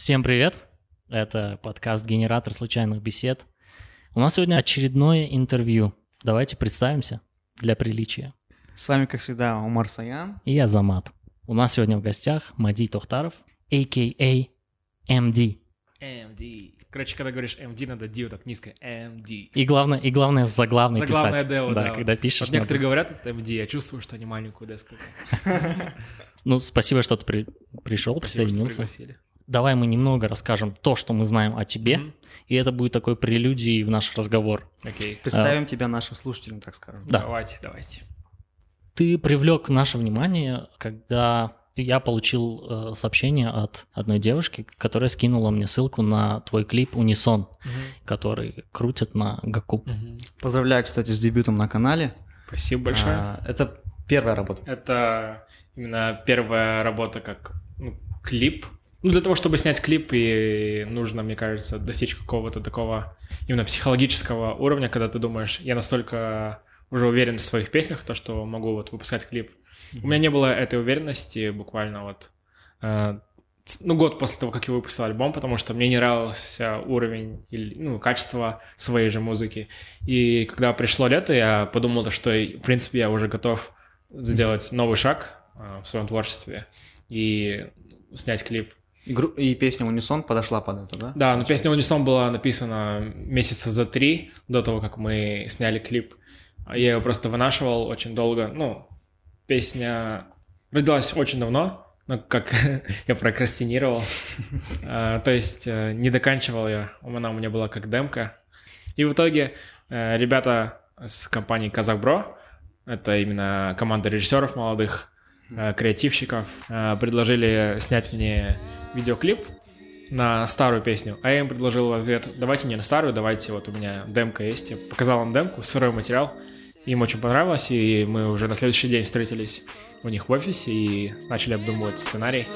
Всем привет! Это подкаст «Генератор случайных бесед». У нас сегодня очередное интервью. Давайте представимся для приличия. С вами, как всегда, Умар Саян. И я Замат. У нас сегодня в гостях Мади Тохтаров, а.к.а. MD. MD. Короче, когда говоришь MD, надо D вот так низко. MD. И главное, и главное заглавный Заглавное писать. D, вот, да, да. когда пишешь. Вот некоторые надо. говорят это MD, я чувствую, что они маленькую D сказали. Ну, спасибо, что ты при- пришел, Спасибо, что присоединился. Давай мы немного расскажем то, что мы знаем о тебе, Мгм. и это будет такой прелюдией в наш разговор. Окей. Представим тебя нашим слушателям, так скажем. Да. Давайте, давайте. Ты привлек наше внимание, когда я получил э, сообщение от одной девушки, которая скинула мне ссылку на твой клип «Унисон», который крутят на Гакуб. Мгм. Поздравляю, кстати, с дебютом на канале. Спасибо большое. А, это первая работа. Это именно первая работа как ну, клип. Ну, для того, чтобы снять клип, и нужно, мне кажется, достичь какого-то такого именно психологического уровня, когда ты думаешь, я настолько уже уверен в своих песнях, то, что могу вот выпускать клип. У меня не было этой уверенности буквально вот э, ну, год после того, как я выпустил альбом, потому что мне не нравился уровень или, ну, качество своей же музыки. И когда пришло лето, я подумал, то, что, в принципе, я уже готов сделать новый шаг э, в своем творчестве и снять клип. И, песня «Унисон» подошла под это, да? Да, но песня «Унисон» была написана месяца за три до того, как мы сняли клип. Я ее просто вынашивал очень долго. Ну, песня родилась очень давно, но как я прокрастинировал. А, То есть э, не доканчивал я. Она у меня была как демка. И в итоге э, ребята с компании Казахбро, это именно команда режиссеров молодых, креативщиков, э, предложили снять мне видеоклип на старую песню, а я им предложил в ответ, давайте не на старую, давайте вот у меня демка есть. Я показал им демку, сырой материал, им очень понравилось, и мы уже на следующий день встретились у них в офисе и начали обдумывать сценарий.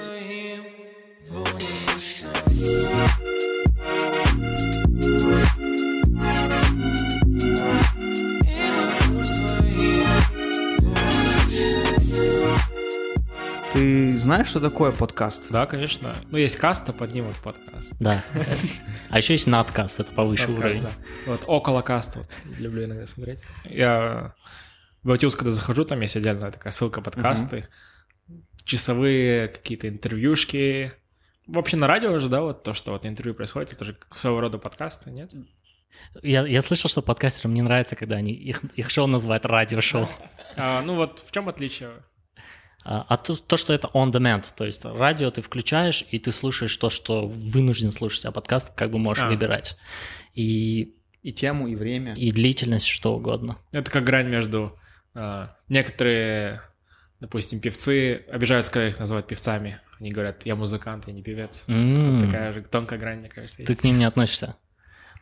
Ты знаешь, что такое подкаст? Да, конечно. Ну, есть каст, а под ним вот подкаст. Да. А еще есть надкаст, это повыше уровень. Вот около каста, вот, люблю иногда смотреть. Я в iTunes, когда захожу, там есть отдельная такая ссылка подкасты, часовые какие-то интервьюшки. Вообще на радио уже, да, вот то, что вот интервью происходит, это же своего рода подкасты, нет? Я, я слышал, что подкастерам не нравится, когда они их, их шоу называют радиошоу. А, ну вот в чем отличие? А, а то, то, что это on demand, то есть радио ты включаешь, и ты слушаешь то, что вынужден слушать, а подкаст как бы можешь А. выбирать. И, И тему, и время. и длительность, что угодно. Это как грань между а, некоторые, допустим, певцы обижаются, когда их называют певцами. Они говорят, я музыкант, я не певец. М, Такая же тонкая грань, мне кажется, есть. Ты к ним не относишься.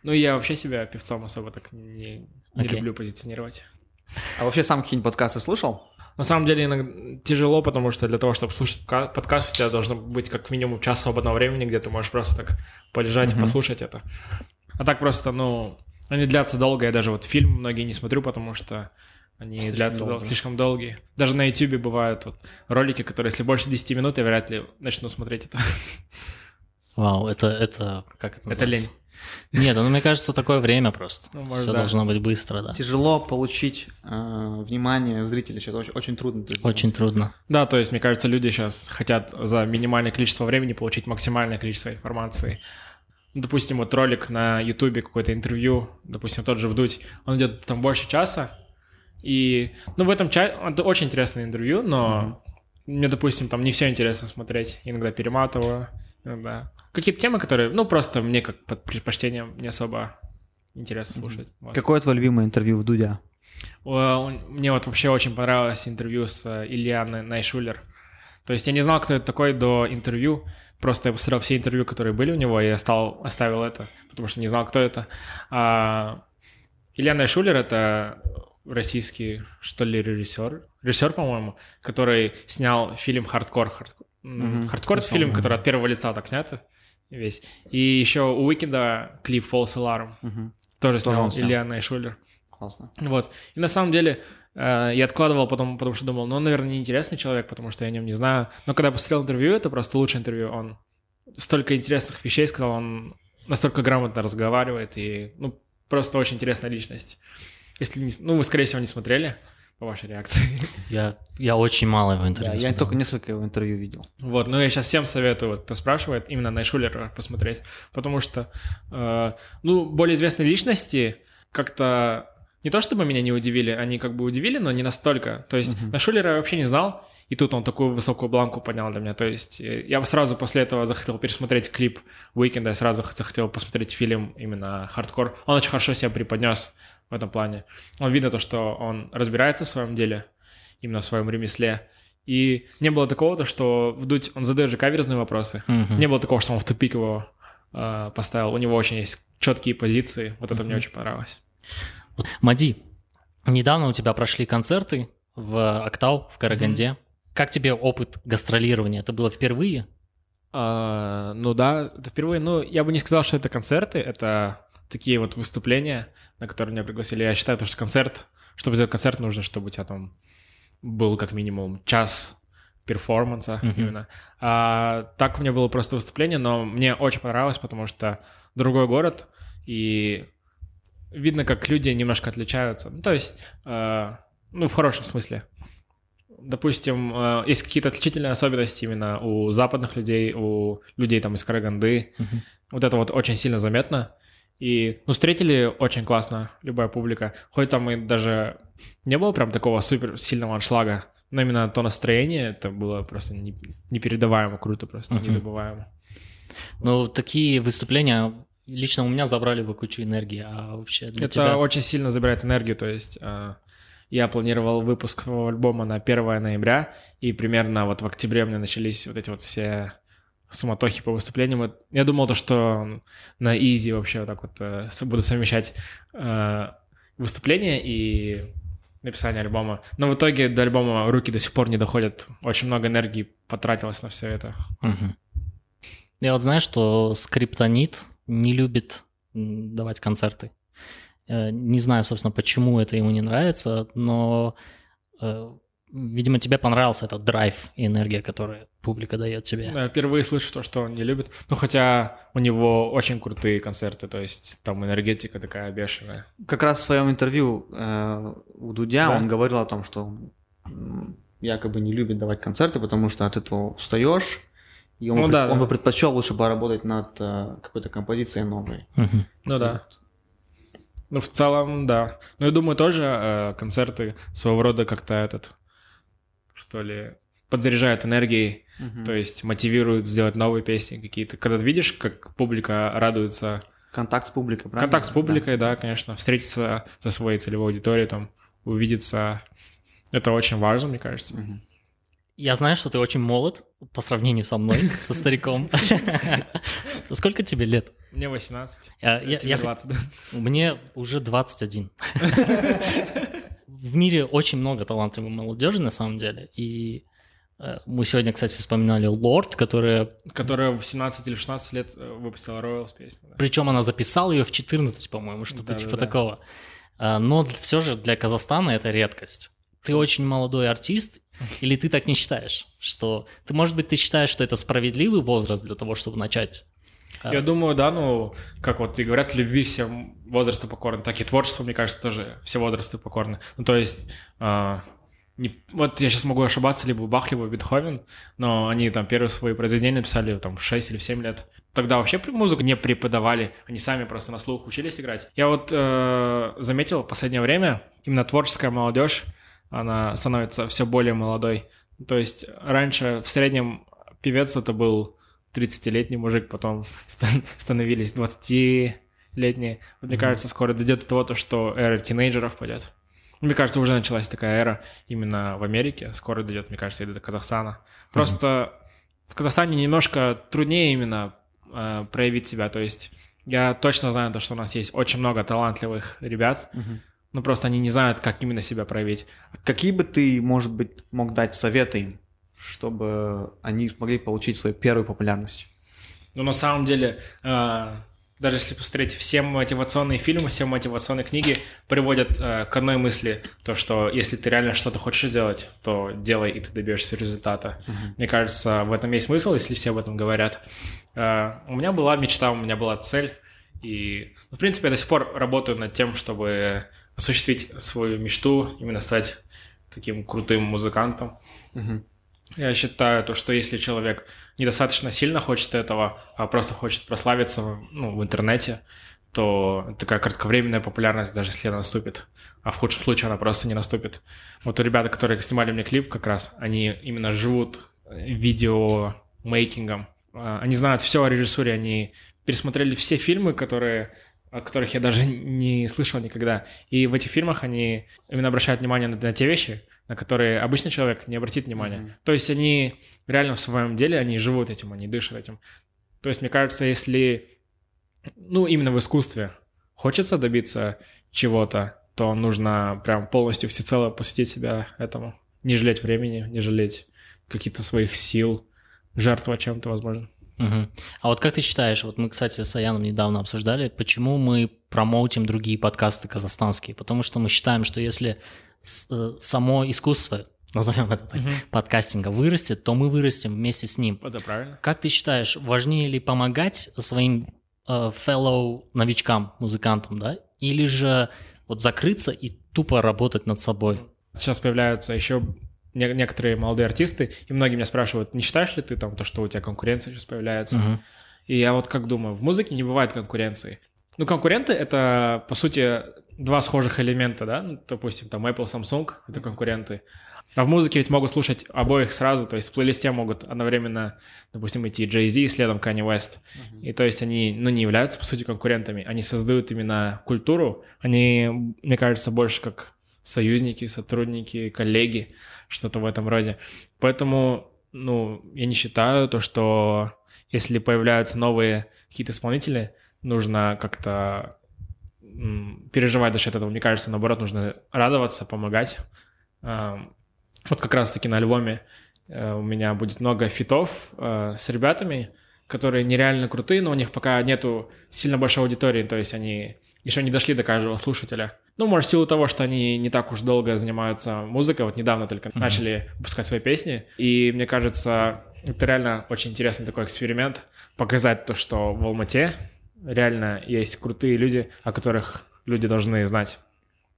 Ну, я вообще себя певцом особо так не, не Окей. люблю позиционировать. А вообще сам какие-нибудь подкасты слушал? На самом деле иногда тяжело, потому что для того, чтобы слушать ка- подкаст, у тебя должно быть как минимум час свободного времени, где ты можешь просто так полежать и Мгм. послушать это. А так просто, ну, они длятся долго. Я даже вот фильм многие не смотрю, потому что они Слишком длятся долго. дол- слишком долгие. Даже на YouTube бывают вот ролики, которые, если больше 10 минут, я вряд ли начну смотреть это. Вау, это, это как это Это называется? Нет, ну мне кажется, такое время просто. Ну, может, Все да. должно быть быстро, да. Тяжело получить э, внимание зрителей, сейчас очень, очень трудно. Очень трудно. Да, то есть, мне кажется, люди сейчас хотят за минимальное количество времени получить максимальное количество информации. Допустим, вот ролик на Ютубе, какое-то интервью, допустим, тот же Вдуть, он идет там больше часа, и, ну, в этом часе, это очень интересное интервью, но мне, допустим, там не все интересно смотреть, иногда перематываю, иногда. Какие-то темы, которые, ну, просто мне как под предпочтением не особо интересно слушать. Вот. Какое твое любимое интервью в Дудя? Мне вот вообще очень понравилось интервью с э, Ильяной Найшулер. То есть я не знал, кто это такой до интервью. Просто я посмотрел все интервью, которые были у него, и я стал, оставил это, потому что не знал, кто это. А Илья Найшулер — это российский, что ли, режиссер, режиссер, по-моему, который снял фильм «Хардкор». Хардкор, Мгм, «Хардкор» — это фильм, который от первого лица так снят весь. И еще у Уикенда клип «False Alarm». Мгм. Тоже Тоже снял снял. Илья Найшулер. Классно. Вот. И на самом деле э, я откладывал потом, потому что думал, ну, он, наверное, неинтересный человек, потому что я о нем не знаю. Но когда я посмотрел интервью, это просто лучшее интервью. Он столько интересных вещей сказал, он настолько грамотно разговаривает и, ну, просто очень интересная личность. Если не, ну, вы, скорее всего, не смотрели вашей реакции. Я, я очень мало его интервью Да, я только несколько его интервью видел. Вот, ну я сейчас всем советую, вот, кто спрашивает, именно Найшулера посмотреть, потому что, э, ну, более известные личности как-то не то чтобы меня не удивили, они как бы удивили, но не настолько. То есть на Шулера я вообще не знал, и тут он такую высокую бланку поднял для меня. То есть э, я бы сразу после этого захотел пересмотреть клип Уикенда, я сразу захотел посмотреть фильм именно «Хардкор». Он очень хорошо себя преподнес в этом плане. Он видно то, что он разбирается в своем деле, именно в своем ремесле. И не было такого, то, что вдуть, он задает же каверзные вопросы. Мгм. Не было такого, что он в тупик его э, поставил. У него очень есть четкие позиции. Вот это мне очень понравилось. Вот, Мади, недавно у тебя прошли концерты в Октау, в Караганде. Как тебе опыт гастролирования? Это было впервые? А, ну да, это впервые. Ну, я бы не сказал, что это концерты, это такие вот выступления, на которые меня пригласили. Я считаю, то, что концерт, чтобы сделать концерт, нужно, чтобы у тебя там был как минимум час перформанса Мгм. именно. А, так у меня было просто выступление, но мне очень понравилось, потому что другой город, и видно, как люди немножко отличаются. Ну, то есть, э, ну, в хорошем смысле. Допустим, э, есть какие-то отличительные особенности именно у западных людей, у людей там из Караганды. Мгм. Вот это вот очень сильно заметно. И, ну, встретили очень классно любая публика. Хоть там и даже не было прям такого супер сильного аншлага, но именно то настроение, это было просто не- непередаваемо круто, просто Мгм. незабываемо. Ну, такие выступления лично у меня забрали бы кучу энергии, а вообще для Это тебя... очень сильно забирает энергию, то есть э, я планировал выпуск своего альбома на 1 ноября, и примерно вот в октябре у меня начались вот эти вот все суматохи по выступлениям. Я думал, то, что на изи вообще вот так вот э, буду совмещать э, выступление и написание альбома. Но в итоге до альбома руки до сих пор не доходят. Очень много энергии потратилось на все это. Мгм. Я вот знаю, что Скриптонит не любит давать концерты. Э, Не знаю, собственно, почему это ему не нравится, но, видимо, тебе понравился этот драйв и энергия, которую публика дает тебе. Я впервые слышу то, что он не любит. Ну, хотя у него очень крутые концерты, то есть там энергетика такая бешеная. Как раз в своем интервью э, у Дудя Да. он говорил о том, что якобы не любит давать концерты, потому что от этого устаешь. И он, Ну бы, да, пред- он да. бы предпочел лучше поработать над э, какой-то композицией новой. Мгм. Ну да. Ну, в целом, да. Но я думаю, тоже э, концерты своего рода как-то этот, что ли, подзаряжают энергией, Мгм. то есть мотивируют сделать новые песни какие-то. Когда ты видишь, как публика радуется, Контакт с публикой, правильно? контакт с публикой, да. конечно, встретиться со своей целевой аудиторией, там, увидеться, это очень важно, мне кажется. Мгм. Я знаю, что ты очень молод по сравнению со мной, со стариком. Сколько тебе лет? Мне 18, Я- я- тебе я 20, да. Мне уже 21. В мире очень много талантливой молодежи, на самом деле. И э, мы сегодня, кстати, вспоминали Лорд, которая... Которая в 17 или 16 лет э, выпустила Royals песню. да. Причем она записала ее в 14, по-моему, что-то Да-да-да. типа такого. А, Но все же для Казахстана это редкость. Ты очень молодой артист, или ты так не считаешь? Что ты, может быть, ты считаешь, что это справедливый возраст для того, чтобы начать? Я думаю, да, ну, как вот и говорят, любви всем возрасты покорны, так и творчество, мне кажется, тоже все возрасты покорны. Ну, то есть, а, не- вот я сейчас могу ошибаться, либо Бах, либо Бетховен, но они там первые свои произведения написали там в 6 или в 7 лет. Тогда вообще музыку не преподавали, они сами просто на слух учились играть. Я вот э, заметил в последнее время, именно творческая молодежь, она становится все более молодой. То есть раньше в среднем певец это был 30-летний мужик, потом стан- становились 20-летние. Вот мне Мгм. кажется, скоро дойдет до того, то, что эра тинейджеров пойдет. Мне кажется, уже началась такая эра именно в Америке. Скоро дойдет, мне кажется, и до Казахстана. Просто в Казахстане немножко труднее именно э, проявить себя. То есть я точно знаю, то, что у нас есть очень много талантливых ребят, Мгм. но просто они не знают, как именно себя проявить. Какие бы ты, может быть, мог дать советы им, чтобы они смогли получить свою первую популярность? Но на самом деле э, даже если посмотреть, все мотивационные фильмы, все мотивационные книги приводят э, к одной мысли, то, что если ты реально что-то хочешь сделать, то делай, и ты добьешься результата. Uh-huh. Мне кажется, в этом есть смысл, если все об этом говорят. Э, у меня была мечта, у меня была цель, и, в принципе, я до сих пор работаю над тем, чтобы осуществить свою мечту, именно стать таким крутым музыкантом. Uh-huh. Я считаю, то, что если человек недостаточно сильно хочет этого, а просто хочет прославиться ну, в интернете, то такая кратковременная популярность, даже если она наступит, а в худшем случае она просто не наступит. Вот у ребят, которые снимали мне клип как раз, они именно живут видеомейкингом. А, они знают все о режиссуре, они пересмотрели все фильмы, которые о которых я даже не слышал никогда. И в этих фильмах они именно обращают внимание на, на те вещи, на которые обычный человек не обратит внимания. Mm-hmm. То есть они реально в своем деле, они живут этим, они дышат этим. То есть мне кажется, если, ну, именно в искусстве хочется добиться чего-то, то нужно прям полностью всецело посвятить себя этому. Не жалеть времени, не жалеть каких-то своих сил, жертвовать чем-то, возможно. Угу. А вот как ты считаешь, вот мы, кстати, с Аяном недавно обсуждали, почему мы промоутим другие подкасты казахстанские? Потому что мы считаем, что если само искусство, назовем это так, uh-huh. подкастинга вырастет, то мы вырастем вместе с ним. Это правильно. Как ты считаешь, важнее ли помогать своим э, fellow новичкам, музыкантам, да, или же вот закрыться и тупо работать над собой? Сейчас появляются еще некоторые молодые артисты, и многие меня спрашивают, не считаешь ли ты там то, что у тебя конкуренция сейчас появляется? Uh-huh. И я вот как думаю, в музыке не бывает конкуренции. Ну, конкуренты — это, по сути, два схожих элемента, да, ну, допустим, там Apple, Samsung — это конкуренты, а в музыке ведь могут слушать обоих сразу, то есть в плейлисте могут одновременно, допустим, идти Jay-Z и следом Kanye West. Uh-huh. И то есть они, ну, не являются, по сути, конкурентами. Они создают именно культуру. Они, мне кажется, больше как союзники, сотрудники, коллеги, что-то в этом роде. Поэтому, ну, я не считаю то, что если появляются новые какие-то исполнители, нужно как-то переживать за счет этого. Мне кажется, наоборот, нужно радоваться, помогать. Вот как раз-таки на альбоме э, у меня будет много фитов э, с ребятами, которые нереально крутые, но у них пока нету сильно большой аудитории, то есть они еще не дошли до каждого слушателя. Ну, может, в силу того, что они не так уж долго занимаются музыкой, вот недавно только mm-hmm. начали выпускать свои песни, и мне кажется, это реально очень интересный такой эксперимент, показать то, что в Алмате реально есть крутые люди, о которых люди должны знать.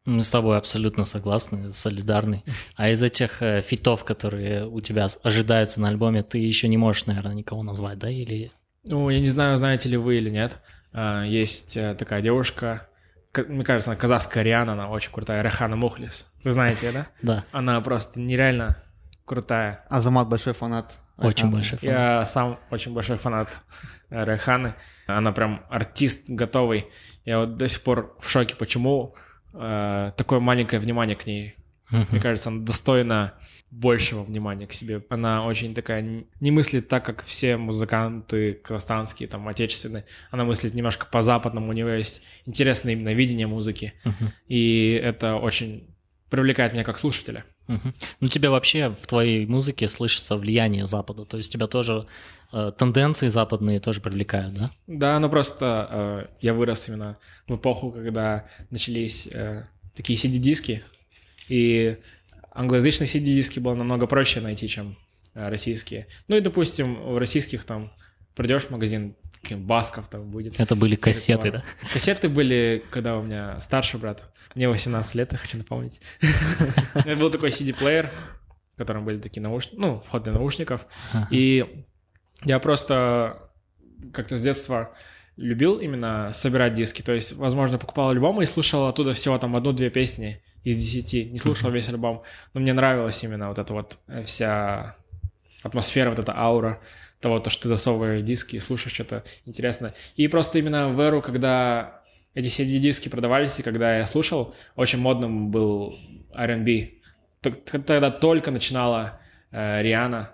Мы с тобой абсолютно согласны, солидарны. А из этих э, фитов, которые у тебя ожидаются на альбоме, ты еще не можешь, наверное, никого назвать, да? Или... Ну, я не знаю, знаете ли вы или нет. А, есть э, такая девушка, мне кажется, она казахская Риана, она очень крутая, Рехана Мухлис. Вы знаете, да? Да. Она просто нереально крутая. Азамат большой фанат. Очень большой фанат. Я сам очень большой фанат Реханы. Она прям артист готовый. Я вот до сих пор в шоке, почему э, такое маленькое внимание к ней. Uh-huh. Мне кажется, она достойна большего внимания к себе. Она очень такая, не мыслит так, как все музыканты казахстанские, там, отечественные. Она мыслит немножко по-западному, у нее есть интересное именно видение музыки. Uh-huh. И это очень привлекает меня как слушателя. Угу. Ну, тебя вообще в твоей музыке слышится влияние Запада, то есть тебя тоже э, тенденции западные тоже привлекают, да? Да, ну просто э, я вырос именно в эпоху, когда начались э, такие CD-диски, и англоязычные CD-диски было намного проще найти, чем э, российские. Ну и, допустим, в российских там придешь в магазин, Басков там будет. Это были кассеты, да? Кассеты были, когда у меня старший брат, мне 18 лет, я хочу напомнить. У меня был такой CD-плеер, в котором были такие наушники, ну, вход для наушников. И я просто как-то с детства любил именно собирать диски. То есть, возможно, покупал альбом и слушал оттуда всего там одну-две песни из десяти. Не слушал весь альбом. Но мне нравилась именно вот эта вот э, вся атмосфера, вот эта аура того, то, что ты засовываешь диски и слушаешь что-то интересное. И просто именно в эру, когда эти CD-диски продавались, и когда я слушал, очень модным был R&B. Тогда только начинала э, Риана,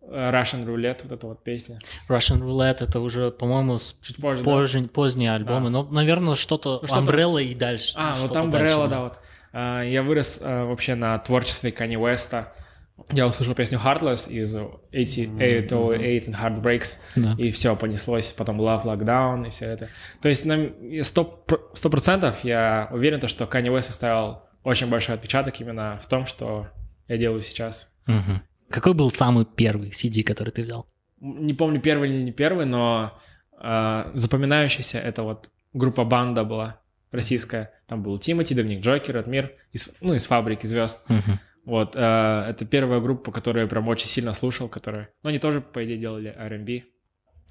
э, Russian Roulette, вот эта вот песня. Russian Roulette это уже, по-моему, чуть позже, позже да? поздние альбомы, да. но, наверное, что-то ну, что Umbrella и дальше. А, вот Umbrella, дальше, да, вот. Uh, я вырос uh, вообще на творчестве Kanye West, я услышал песню Heartless из 808 and Heartbreaks, Да. и все, понеслось, потом Love Lockdown и все это. То есть сто процентов я уверен, то, что Kanye West оставил очень большой отпечаток именно в том, что я делаю сейчас. Мгм. Какой был самый первый CD, который ты взял? Не помню, первый или не первый, но э, запоминающийся это вот группа «Банда» была российская. Там был Тимати, Доминик Джокер, Радмир, из, ну, из «Фабрики звезд». Мгм. Вот, э, это первая группа, которую я прям очень сильно слушал, которая... Ну, они тоже, по идее, делали R&B.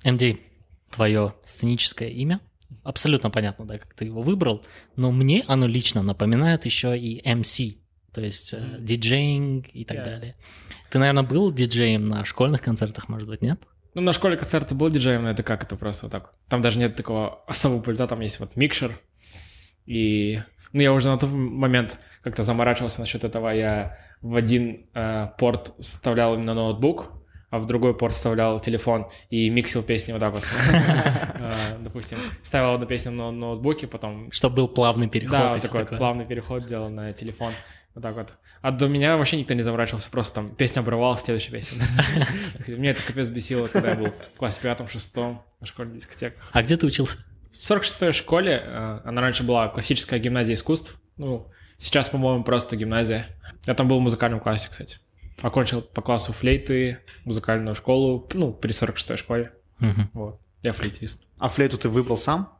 MD, твое сценическое имя. Абсолютно понятно, да, как ты его выбрал, но мне оно лично напоминает еще и MC, то есть э, диджеинг и так Yeah. далее. Ты, наверное, был диджеем на школьных концертах, может быть, нет? Ну, на школе концерты был диджеем, но это как это просто вот так? Там даже нет такого особого пульта, там есть вот микшер. И... Ну, я уже на тот момент как-то заморачивался насчет этого. Я в один э, порт вставлял именно ноутбук, а в другой порт вставлял телефон и миксил песни вот так вот. Э, Допустим, ставил одну песню на ноутбуке, потом Чтобы был плавный переход. да, такой плавный переход делал на телефон. Вот так вот. А до меня вообще никто не заморачивался, просто там песня обрывалась, следующая песня. Мне это капец бесило, когда я был в классе пятом, шестом на школьных дискотеках. А где ты учился? В 46-й школе, э, она раньше была классическая гимназия искусств, ну, сейчас, по-моему, просто гимназия. Я там был в музыкальном классе, кстати. Окончил по классу флейты, музыкальную школу, ну, при 46-й школе. Мгм. Вот. Я флейтист. А флейту ты выбрал сам?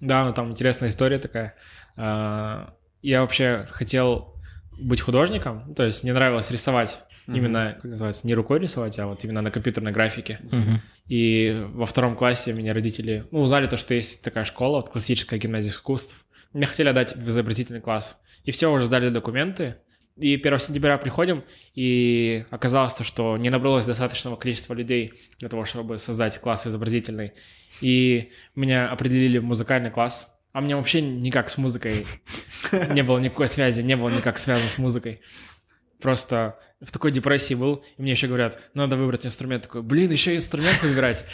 Да, ну там интересная история такая. А, Я вообще хотел быть художником, то есть мне нравилось рисовать. Именно, как называется, не рукой рисовать, а вот именно на компьютерной графике. Мгм. И во втором классе меня родители, ну, узнали то, что есть такая школа, вот классическая гимназия искусств. Меня хотели отдать в изобразительный класс. И все, уже сдали документы. И 1 сентября приходим, и оказалось, то, что не набралось достаточного количества людей для того, чтобы создать класс изобразительный. И меня определили в музыкальный класс. А мне вообще никак с музыкой не было никакой связи, не было никак связан с музыкой. Просто в такой депрессии был, и мне еще говорят, надо выбрать инструмент. Такой, блин, еще инструмент выбирать.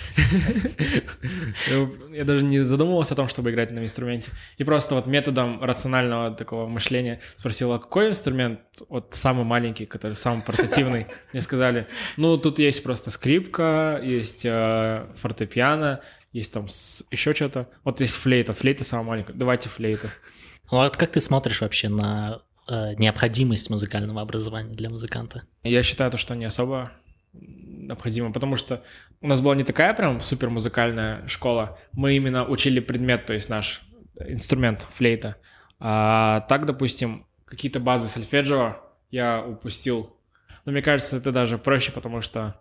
Я даже не задумывался о том, чтобы играть на инструменте. И просто вот методом рационального такого мышления спросил, а какой инструмент вот самый маленький, который самый портативный? Мне сказали, ну, тут есть просто скрипка, есть э, фортепиано, есть там еще что-то. Вот есть флейта, флейта самая маленькая. Давайте флейту. Вот как ты смотришь вообще на необходимость музыкального образования для музыканта? Я считаю, то, что не особо необходимо, потому что у нас была не такая прям супер музыкальная школа. Мы именно учили предмет, то есть наш инструмент, флейта. А так, допустим, какие-то базы сольфеджио я упустил. Но мне кажется, это даже проще, потому что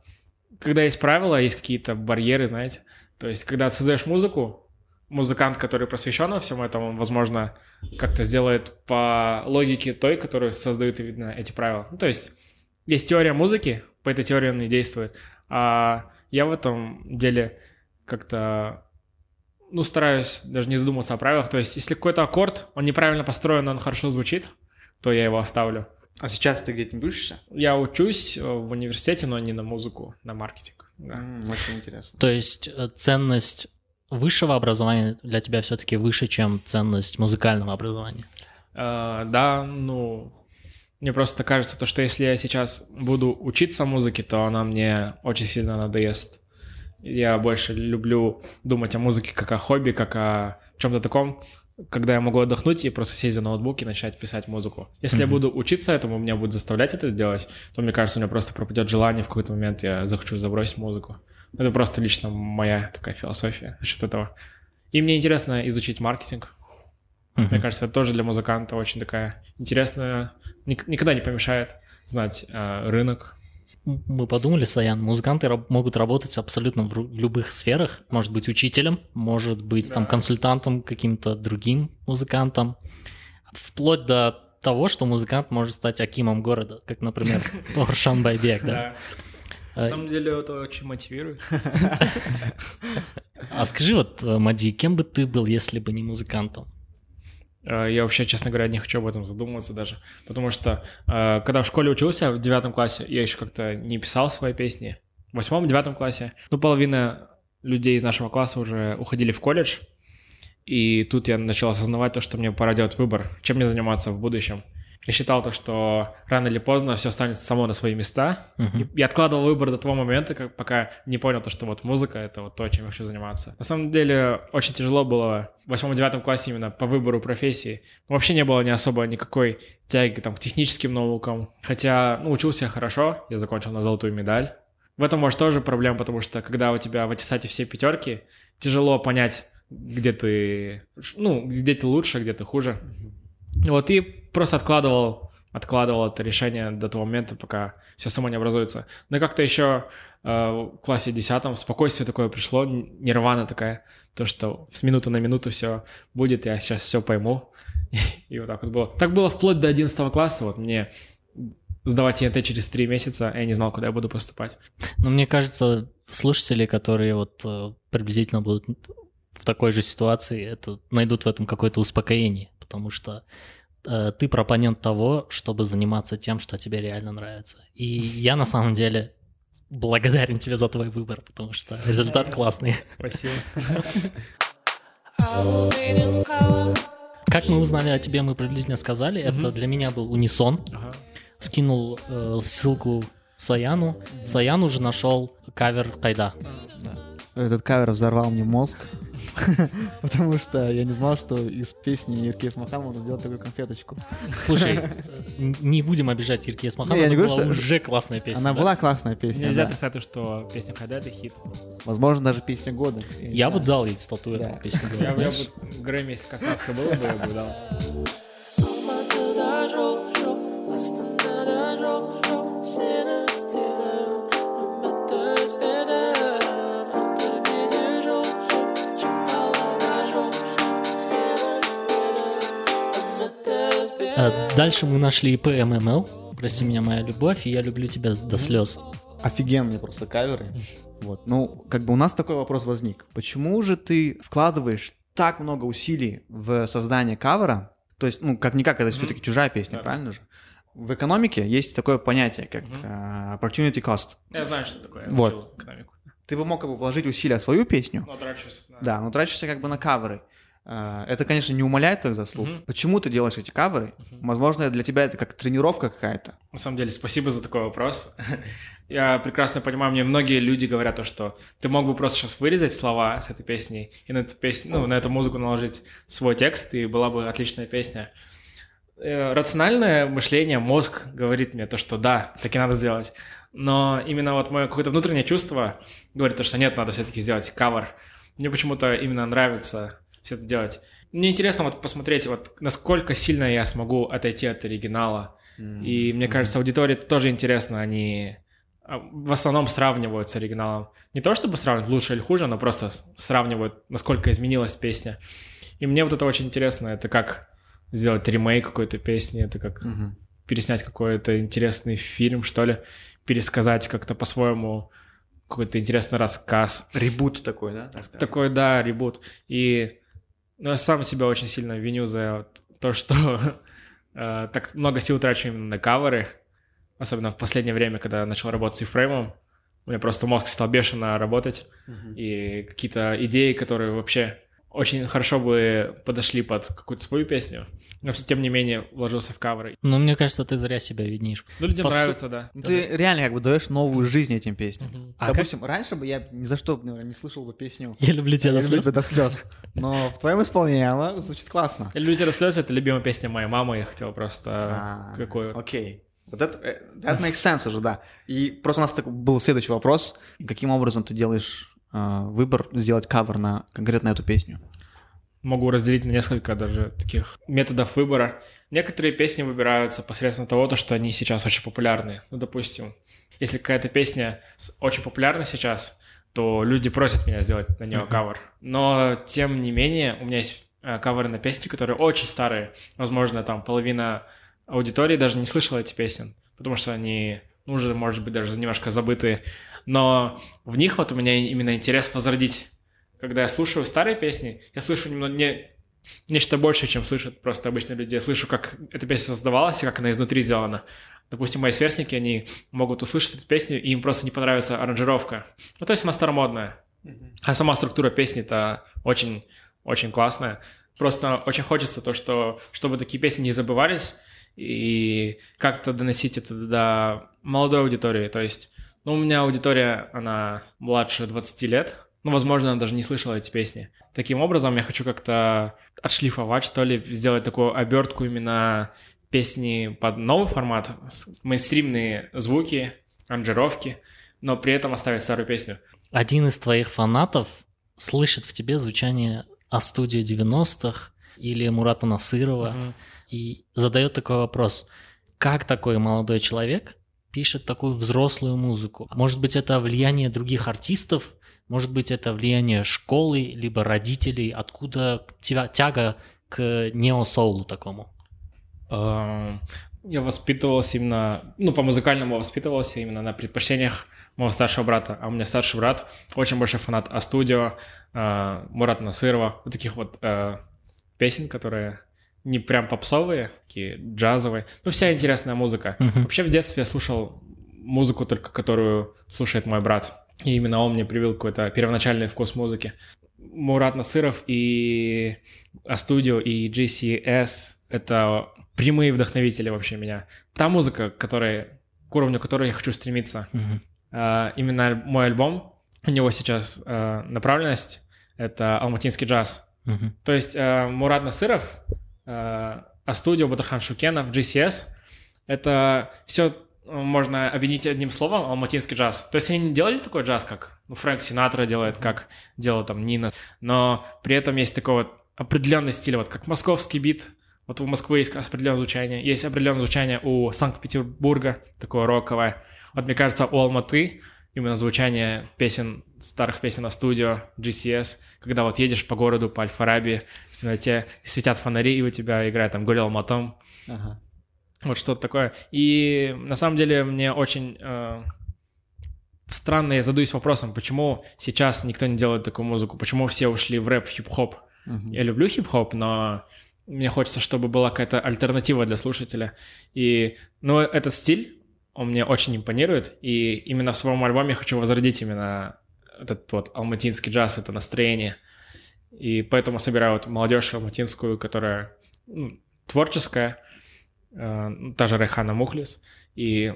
когда есть правила, есть какие-то барьеры, знаете. То есть, когда создаешь музыку, музыкант, который просвещен во всем этом, он, возможно, как-то сделает по логике той, которую создают видно эти правила. Ну, то есть, есть теория музыки, по этой теории он и действует. А я в этом деле как-то, ну, стараюсь даже не задумываться о правилах. То есть, если какой-то аккорд, он неправильно построен, но он хорошо звучит, то я его оставлю. А сейчас ты где-нибудь учишься? Я учусь э, в университете, но не на музыку, на маркетинг. Да. М, Очень интересно. То есть э, ценность высшего образования для тебя все-таки выше, чем ценность музыкального образования? Э, да, ну, мне просто кажется, то, что если я сейчас буду учиться музыке, то она мне очень сильно надоест. Я больше люблю думать о музыке как о хобби, как о чем-то таком, когда я могу отдохнуть и просто сесть за ноутбук и начать писать музыку. Если я Мгм. буду учиться этому, меня будут заставлять это делать, то мне кажется, у меня просто пропадет желание в какой-то момент, я захочу забросить музыку. Это просто лично моя такая философия насчет этого. И мне интересно изучить маркетинг, Мгм. мне кажется, это тоже для музыканта очень такая интересная, ник- никогда не помешает знать э, рынок. Мы подумали, Саян, музыканты раб- могут работать абсолютно в, в любых сферах. Может быть учителем, может быть там Да. консультантом, каким-то другим музыкантом. Вплоть до того, что музыкант может стать акимом города, как, например, Оршан Байбек, да? На А, самом деле это очень мотивирует. А скажи вот, э, Мади, кем бы ты был, если бы не музыкантом? Э, Я вообще, честно говоря, не хочу об этом задумываться даже, потому что э, когда в школе учился в девятом классе, я еще как-то не писал свои песни. В восьмом-девятом классе, ну, половина людей из нашего класса уже уходили в колледж, и тут я начал осознавать то, что мне пора делать выбор, чем мне заниматься в будущем. Я считал то, что рано или поздно все станет само на свои места. И Я откладывал выбор до того момента, как, пока не понял то, что вот музыка — это вот то, чем я хочу заниматься. На самом деле, очень тяжело было в восьмом-девятом классе именно по выбору профессии. Вообще не было ни особо никакой тяги там, к техническим наукам. Хотя, ну, учился я хорошо, я закончил на золотую медаль. В этом, может, тоже проблема, потому что когда у тебя в аттестате все пятерки, тяжело понять, где ты, ну, где ты лучше, где ты хуже. Вот и просто откладывал, откладывал это решение до того момента, пока все само не образуется. Но как-то еще э, в классе 10 спокойствие такое пришло, нирвана такая, то, что с минуты на минуту все будет, я сейчас все пойму. И вот так вот было. Так было вплоть до 11 класса, вот мне сдавать ЕНТ через три месяца, я не знал, куда я буду поступать. Но мне кажется, слушатели, которые вот э, приблизительно будут в такой же ситуации, это найдут в этом какое-то успокоение, потому что ты пропонент того, чтобы заниматься тем, что тебе реально нравится. И я на самом деле благодарен тебе за твой выбор, потому что результат классный. Спасибо. Как мы узнали о тебе, мы приблизительно сказали. Это для меня был унисон. Ага. Скинул э, ссылку Саяну. Саян уже нашел кавер Кайда. Этот кавер взорвал мне мозг, потому что я не знал, что из песни Иркес Махан можно сделать такую конфеточку. Слушай, не будем обижать не это говорю, была уже классная песня. Она была классная песня, Нельзя писать, что песня Хайда — это хит. Возможно, даже песня года. Я бы дал ей статуэтку Да. песню. Я, бы Грэмми, если Коснавска было бы, я бы дал. Дальше мы нашли ИП ММЛ. Прости меня, моя любовь, и я люблю тебя до слез. Офигенные просто каверы. Вот. Ну, как бы у нас такой вопрос возник. Почему же ты вкладываешь так много усилий в создание кавера? То есть, ну, как-никак, это все-таки чужая песня, Да. правильно же? В экономике есть такое понятие, как э, opportunity cost. Я знаю, что такое. Я Вот. экономику. Ты бы мог как бы вложить усилия в свою песню, Ну, трачусь да, но тратишься как бы на каверы. Э, Это, конечно, не умаляет твоих заслуг. Мгм. Почему ты делаешь эти каверы? Возможно, для тебя это как тренировка какая-то. На самом деле, спасибо за такой вопрос. Я прекрасно понимаю, мне многие люди говорят то, что ты мог бы просто сейчас вырезать слова с этой песней и на эту песню, ну, на эту музыку наложить свой текст, и была бы отличная песня. Э, Рациональное мышление, мозг говорит мне то, что да, так и надо сделать. Но именно вот мое какое-то внутреннее чувство говорит то, что нет, надо все-таки сделать кавер. Мне почему-то именно нравится все это делать. Мне интересно вот посмотреть, вот насколько сильно я смогу отойти от оригинала. И мне кажется, аудитории тоже интересно, они а, в основном сравнивают с оригиналом. Не то чтобы сравнивать лучше или хуже, но просто сравнивают, насколько изменилась песня. И мне вот это очень интересно, это как сделать ремейк какой-то песни, это как Мгм. переснять какой-то интересный фильм, что ли, пересказать как-то по-своему какой-то интересный рассказ. Ребут такой, да? так? Такой, да, ребут. И ну, я сам себя очень сильно виню за то, что э, так много сил трачу именно на каверы. Особенно в последнее время, когда я начал работать с Ефреймом. У меня просто мозг стал бешено работать. Мгм. И какие-то идеи, которые вообще очень хорошо бы подошли под какую-то свою песню. Но тем не менее вложился в каверы. Но мне кажется, ты зря себя виднишь. Ну, людям По су- нравится, да. Ну, ты реально как бы даешь новую жизнь этим песням. Мгм. А Допустим, раньше бы я ни за что наверное, не слышал бы песню Я люблю тебя «Я до люблю слез. тебя до слез. Но в твоем исполнении она звучит классно. «Я люблю тебя до слез» — это любимая песня моей мамы. Я хотел просто А, какую... Окей. Вот это, э, that makes sense уже, да. И просто у нас так был следующий вопрос. Каким образом ты делаешь выбор сделать кавер на конкретно эту песню? могу разделить на несколько даже таких методов выбора. Некоторые песни выбираются посредством того, то, что они сейчас очень популярны. Ну, допустим, если какая-то песня очень популярна сейчас, то люди просят меня сделать на нее Мгм. кавер. Но, тем не менее, у меня есть э, каверы на песни, которые очень старые. Возможно, там половина аудитории даже не слышала эти песен, потому что они, ну, уже, может быть, даже немножко забытые. Но в них вот у меня именно интерес возродить когда я слушаю старые песни, я слышу немного не, нечто большее, чем слышат просто обычные люди. Я слышу, как эта песня создавалась и как она изнутри сделана. Допустим, мои сверстники, они могут услышать эту песню, и им просто не понравится аранжировка. Ну, то есть она старомодная. А сама структура песни-то очень, очень классная. Просто очень хочется то, что, чтобы такие песни не забывались, и как-то доносить это до молодой аудитории. То есть, ну, у меня аудитория, она младше 20 лет, ну, возможно, она даже не слышала эти песни. Таким образом, я хочу как-то отшлифовать, что ли, сделать такую обертку именно песни под новый формат, мейнстримные звуки, аранжировки, но при этом оставить старую песню. Один из твоих фанатов слышит в тебе звучание о студии 90-х или Мурата Насырова угу. и задает такой вопрос. Как такой молодой человек пишет такую взрослую музыку? Может быть, это влияние других артистов? Может быть, это влияние школы, либо родителей? Откуда тебя тяга к нео-соулу такому? Я воспитывался именно, ну, по музыкальному воспитывался именно на предпочтениях моего старшего брата. А у меня старший брат очень большой фанат А-студио, э, Мурат Насырова, вот таких вот э, песен, которые не прям попсовые, такие джазовые. Ну, вся интересная музыка. Uh-huh. Вообще в детстве я слушал музыку только, которую слушает мой брат. И именно он мне привил какой-то первоначальный вкус музыки. Мурат Насыров и А-студио, и GCS — это прямые вдохновители вообще меня. Та музыка, которая, к уровню которой я хочу стремиться. Uh-huh. Uh, именно мой альбом, у него сейчас uh, направленность — это алматинский джаз. Uh-huh. То есть uh, Мурат Насыров, uh, А-студио, Батархан Шукенов, GCS — это все можно объединить одним словом алматинский джаз. То есть они не делали такой джаз, как ну, Фрэнк Синатра делает, как делала там Нина, но при этом есть такой вот определенный стиль, вот как московский бит, вот у Москвы есть определенное звучание, есть определенное звучание у Санкт-Петербурга, такое роковое. Вот мне кажется, у Алматы именно звучание песен, старых песен на студио, GCS, когда вот едешь по городу, по Альфараби, в темноте светят фонари, и у тебя играет там Голи Алматом. Ага. Вот что-то такое. И на самом деле мне очень э, странно, я задаюсь вопросом, почему сейчас никто не делает такую музыку, почему все ушли в рэп, хип-хоп. Uh-huh. Я люблю хип-хоп, но мне хочется, чтобы была какая-то альтернатива для слушателя. И, ну, этот стиль, он мне очень импонирует, и именно в своем альбоме я хочу возродить именно этот вот алматинский джаз, это настроение. И поэтому собираю вот молодежь алматинскую, которая ну, творческая, э, та же Райхана Мухлис, и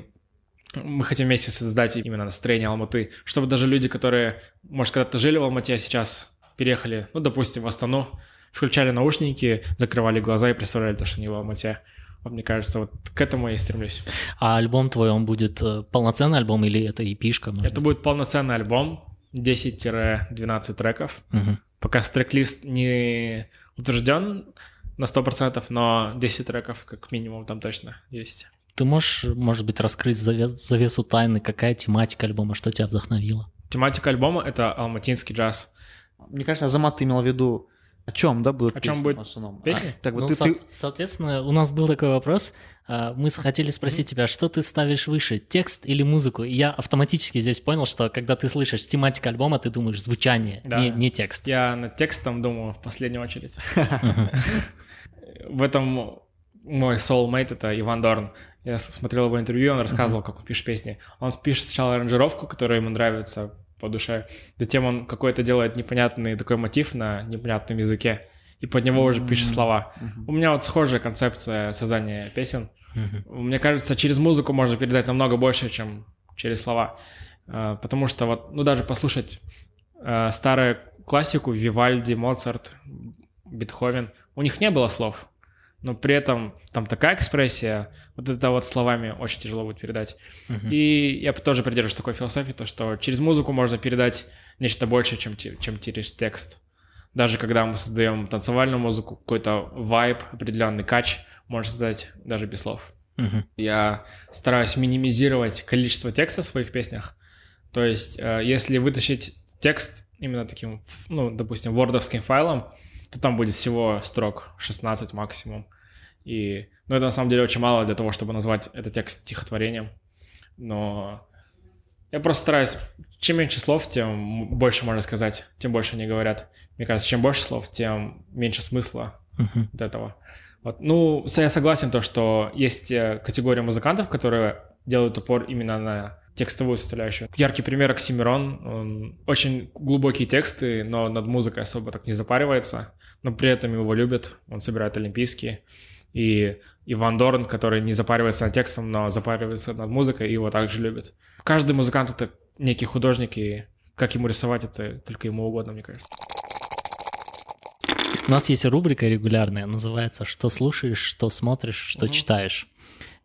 мы хотим вместе создать именно настроение Алматы, чтобы даже люди, которые, может, когда-то жили в Алмате, а сейчас переехали, ну, допустим, в Астану, включали наушники, закрывали глаза и представляли то, что они в Алмате. Вот мне кажется, вот к этому я и стремлюсь. А альбом твой, он будет э, полноценный альбом или это эпишка? Может? Это будет полноценный альбом, 10-12 треков. Угу. Пока трек-лист не утвержден на 100%, но 10 треков как минимум там точно есть. Ты можешь, может быть, раскрыть завес, завесу тайны, какая тематика альбома, что тебя вдохновило? Тематика альбома — это алматинский джаз. Мне кажется, Азамат ты имел в виду о чем, да, будут О чем будет песни? А, так вот ну, ты, со- ты... Соответственно, у нас был такой вопрос. А, мы хотели спросить тебя, что ты ставишь выше, текст или музыку? И я автоматически здесь понял, что когда ты слышишь тематика альбома, ты думаешь звучание, да. не, не текст. Я над текстом думаю в последнюю очередь. В этом мой soulmate — это Иван Дорн. Я смотрел его интервью, он рассказывал, как он пишет песни. Он пишет сначала аранжировку, которая ему нравится, по душе. Затем он какой-то делает непонятный такой мотив на непонятном языке, и под него уже пишет слова. У меня вот схожая концепция создания песен. Мне кажется, через музыку можно передать намного больше, чем через слова. А, потому что вот, ну даже послушать а, старую классику, Вивальди, Моцарт, Бетховен, у них не было слов но при этом там такая экспрессия, вот это вот словами очень тяжело будет передать. Uh-huh. И я тоже придерживаюсь такой философии, то что через музыку можно передать нечто большее, чем, чем через текст. Даже когда мы создаем танцевальную музыку, какой-то вайб, определенный кач можно создать даже без слов. Uh-huh. Я стараюсь минимизировать количество текста в своих песнях. То есть, э, если вытащить текст именно таким, ну, допустим, вордовским файлом, то там будет всего строк 16 максимум. И, ну, это на самом деле очень мало для того, чтобы назвать этот текст стихотворением. Но я просто стараюсь, чем меньше слов, тем больше можно сказать, тем больше они говорят. Мне кажется, чем больше слов, тем меньше смысла uh-huh. от этого. Вот. Ну, я согласен то, что есть э, категория музыкантов, которые делают упор именно на текстовую составляющую. Яркий пример Оксимирон. Он очень глубокие тексты, но над музыкой особо так не запаривается. Но при этом его любят. Он собирает олимпийские. и Иван Дорн, который не запаривается над текстом, но запаривается над музыкой, и его также любит. Каждый музыкант — это некий художник, и как ему рисовать, это только ему угодно, мне кажется. У нас есть рубрика регулярная, называется «Что слушаешь, что смотришь, что Мгм. читаешь»,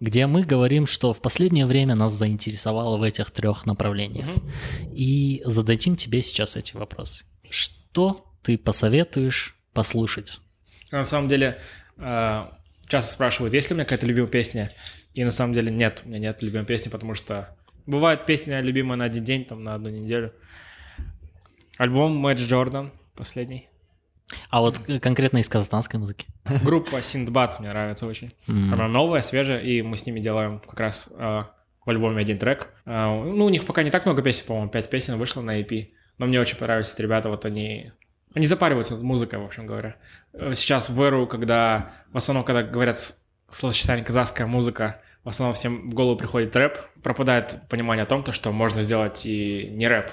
где мы говорим, что в последнее время нас заинтересовало в этих трех направлениях. И зададим тебе сейчас эти вопросы. Что ты посоветуешь послушать? На самом деле, э, часто спрашивают, есть ли у меня какая-то любимая песня, и на самом деле нет, у меня нет любимой песни, потому что бывает песня любимая на один день, там, на одну неделю. Альбом Мэдж Джордан, последний. А вот конкретно из казахстанской музыки. Группа Синдбад мне нравится очень. М. Она новая, свежая, и мы с ними делаем как раз э, в альбоме один трек. Э, ну, у них пока не так много песен, по-моему, пять песен вышло на EP, но мне очень понравились эти ребята, вот они... Они запариваются над музыкой, в общем говоря. Э, Сейчас в эру, когда, в основном, когда говорят словосочетание казахская музыка, в основном всем в голову приходит рэп, пропадает понимание о том, то, что можно сделать и не рэп.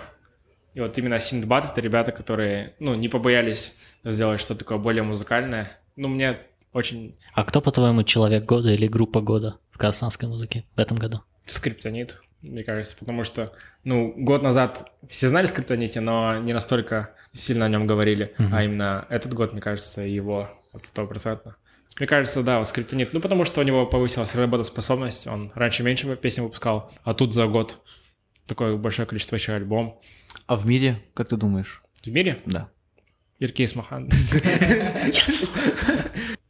И вот именно Синдбад — это ребята, которые, ну, не побоялись сделать что-то такое более музыкальное. Ну, мне очень А кто, по-твоему, человек года или группа года в казахстанской музыке в этом году? Скриптонит, мне кажется, потому что, ну, год назад все знали скриптоните, но не настолько сильно о нем говорили, Мгм. а именно этот год, мне кажется, его вот стопроцентно. Мне кажется, да, вот скриптонит, ну, потому что у него повысилась работоспособность, он раньше меньше песен выпускал, а тут за год такое большое количество еще альбом. А в мире, как ты думаешь? В мире Да. Иркей Смахан.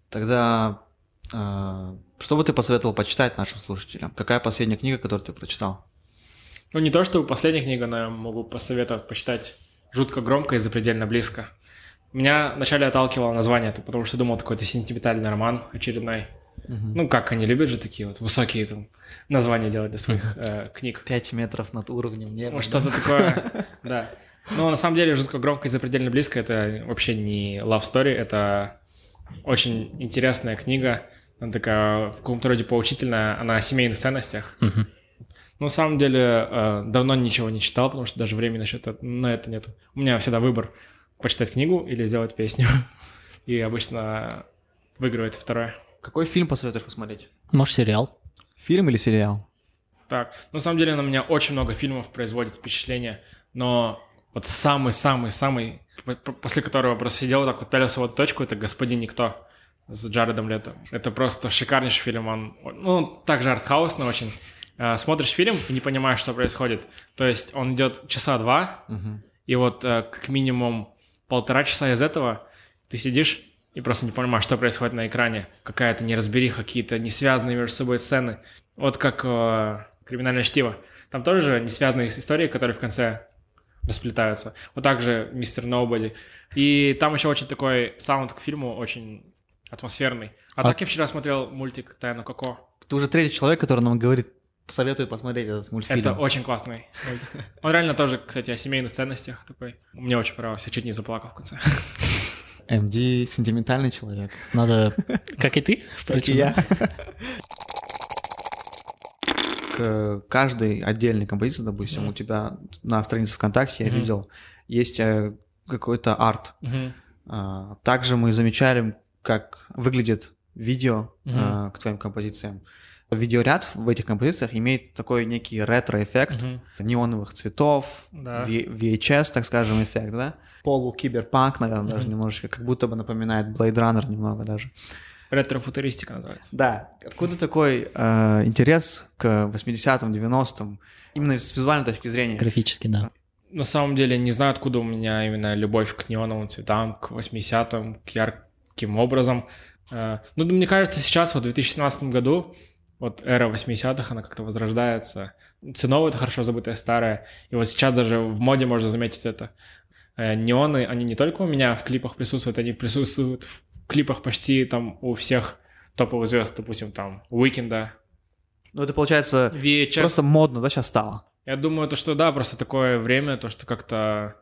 Тогда э, что бы ты посоветовал почитать нашим слушателям? Какая последняя книга, которую ты прочитал? Ну, не то чтобы последняя книга, но я могу посоветовать почитать «Жутко громко и запредельно близко». Меня вначале отталкивало название, это потому что думал, такой-то сентиментальный роман очередной. Ну, как они любят же такие вот высокие там названия делать для своих э, книг. Пять метров над уровнем неба. Ну, Что-то такое, да. Но на самом деле «Жутко громко и запредельно близко» — это вообще не love story, это очень интересная книга. Она такая в каком-то роде поучительная, она о семейных ценностях. Мгм. Ну, на самом деле, э, давно ничего не читал, потому что даже времени насчет это- на это нет. У меня всегда выбор почитать книгу или сделать песню. И обычно выигрывает второе. Какой фильм посоветуешь посмотреть? Может, сериал? Фильм или сериал? Так, на самом деле на меня очень много фильмов производит впечатление, но вот самый-самый-самый, после которого просто сидел так вот пялился в эту точку, это «Господин Никто» с Джаредом Лето. Это просто шикарнейший фильм, он, ну, также артхаусный очень. Э, Смотришь фильм и не понимаешь, что происходит. То есть он идет часа два, и вот э, как минимум полтора часа из этого ты сидишь и просто не понимаешь, что происходит на экране. Какая-то неразбериха, какие-то не связанные между собой сцены. Вот как э, «Криминальное чтиво». Там тоже не связанные истории, которые в конце расплетаются. Вот так же «Мистер Ноубоди». И там еще очень такой саунд к фильму, очень атмосферный. А, А- так я вчера смотрел мультик «Тайна Коко». Ты уже третий человек, который нам говорит, советует посмотреть этот мультфильм. Это очень классный мультик. Он реально тоже, кстати, о семейных ценностях такой. Мне очень понравился, я чуть не заплакал в конце. МД сентиментальный человек. Надо, как и ты, впрочем. К каждой отдельной композиции, допустим, у тебя на странице ВКонтакте я видел, есть э, какой-то арт. А, Также мы замечали, как выглядит видео а, к твоим композициям. Видеоряд в этих композициях имеет такой некий ретро-эффект Мгм. неоновых цветов, Да. VHS, так скажем, эффект, да? Полу-киберпанк, наверное, даже Мгм. немножечко, как будто бы напоминает Blade Runner немного даже. Ретро-футуристика называется. Да, откуда такой э, интерес к 80-м, 90-м, именно с визуальной точки зрения? Графически, да. На самом деле не знаю, откуда у меня именно любовь к неоновым цветам, к 80-м, к ярким образом. Э, Ну, мне кажется, сейчас, вот в 2017 году, вот эра 80-х, она как-то возрождается. Ценово это хорошо забытое старое. И вот сейчас даже в моде можно заметить это. Э, Неоны, они не только у меня в клипах присутствуют, они присутствуют в клипах почти там у всех топовых звезд, допустим, там, Уикенда, Ну, это получается VHS. просто модно, да, сейчас стало? Я думаю, то, что да, просто такое время, то, что как-то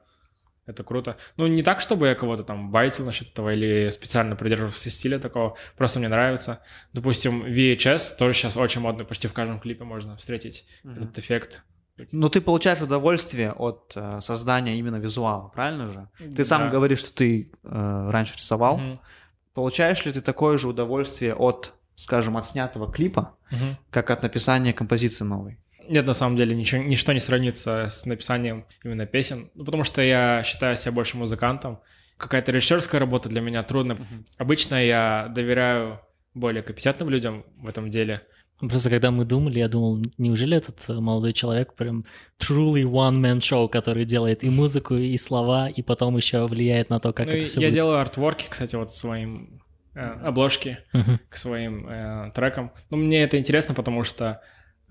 это круто. Ну, не так, чтобы я кого-то там байтил насчет этого или специально придерживался стиля такого, просто мне нравится. Допустим, VHS тоже сейчас очень модно, почти в каждом клипе можно встретить этот эффект. Но ты получаешь удовольствие от э, создания именно визуала, правильно же? Ты сам Да. говоришь, что ты э, раньше рисовал. Мгм. получаешь ли ты такое же удовольствие от, скажем, от снятого клипа, Мгм. как от написания композиции новой? Нет, на самом деле, ничего, ничто не сравнится с написанием именно песен, ну, потому что я считаю себя больше музыкантом. Какая-то режиссерская работа для меня трудна. Обычно я доверяю более компетентным людям в этом деле. Просто когда мы думали, я думал, неужели этот молодой человек прям truly one-man show, который делает и музыку, и слова, и потом еще влияет на то, как Ну, это все я будет. делаю артворки, кстати, вот своим э, обложки Мгм. к своим э, трекам. Ну, мне это интересно, потому что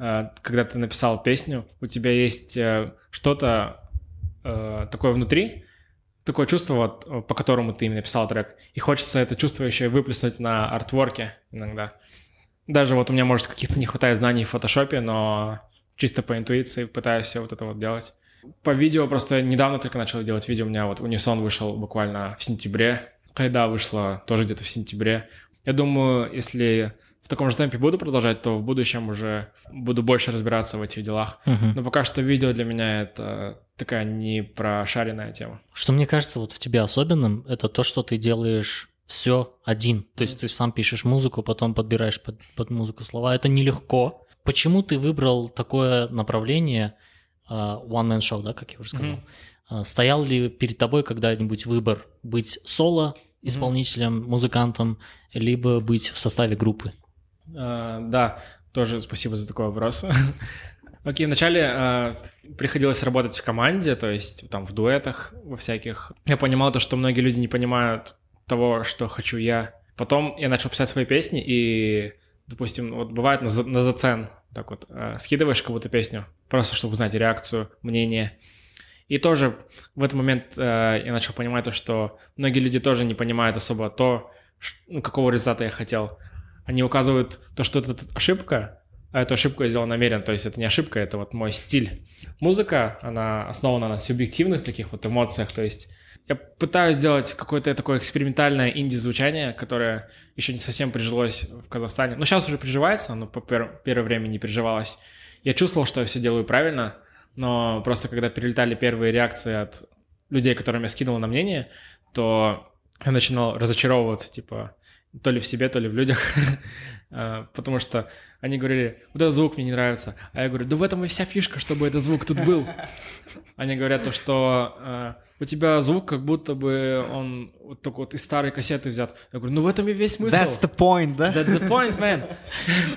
когда ты написал песню, у тебя есть э, что-то э, такое внутри, такое чувство, вот, э, по которому ты именно писал трек. И хочется это чувство еще выплеснуть на артворке иногда. Даже вот у меня, может, каких-то не хватает знаний в фотошопе, но чисто по интуиции пытаюсь все вот это вот делать. По видео просто недавно только начал делать видео. У меня вот Унисон вышел буквально в сентябре. Кайда вышла тоже где-то в сентябре. Я думаю, если таком же темпе буду продолжать, то в будущем уже буду больше разбираться в этих делах. Мгм. Но пока что видео для меня это такая не прошаренная тема. Что мне кажется вот в тебе особенным, это то, что ты делаешь все один. То есть ты сам пишешь музыку, потом подбираешь под, под музыку слова. Это нелегко. Почему ты выбрал такое направление а, one-man show, да, как я уже сказал? Мгм. А, Стоял ли перед тобой когда-нибудь выбор быть соло исполнителем, музыкантом, либо быть в составе группы? А, да, тоже спасибо за такой вопрос. Окей, вначале а, приходилось работать в команде, то есть там в дуэтах, во всяких. Я понимал то, что многие люди не понимают того, что хочу я. Потом я начал писать свои песни, и, допустим, вот бывает на, за- на зацен, так вот, а, скидываешь какую-то песню, просто чтобы узнать реакцию, мнение. И тоже в этот момент э, я начал понимать то, что многие люди тоже не понимают особо то, ш- ну, какого результата я хотел. Они указывают то, что это ошибка, а эту ошибку я сделал намеренно, то есть это не ошибка, это вот мой стиль. Музыка, она основана на субъективных таких вот эмоциях, то есть я пытаюсь сделать какое-то такое экспериментальное инди-звучание, которое еще не совсем прижилось в Казахстане. Ну, сейчас уже приживается, но по пер- первое время не приживалось. Я чувствовал, что я все делаю правильно, но просто когда перелетали первые реакции от людей, которым я скинул на мнение, то я начинал разочаровываться, типа, то ли в себе, то ли в людях, А, потому что они говорили, вот этот звук мне не нравится, а я говорю, да в этом и вся фишка, чтобы этот звук тут был. Они говорят то, что э, у тебя звук как будто бы он вот только вот из старой кассеты взят. Я говорю, ну в этом и весь смысл. That's the point, да? That's the point, man.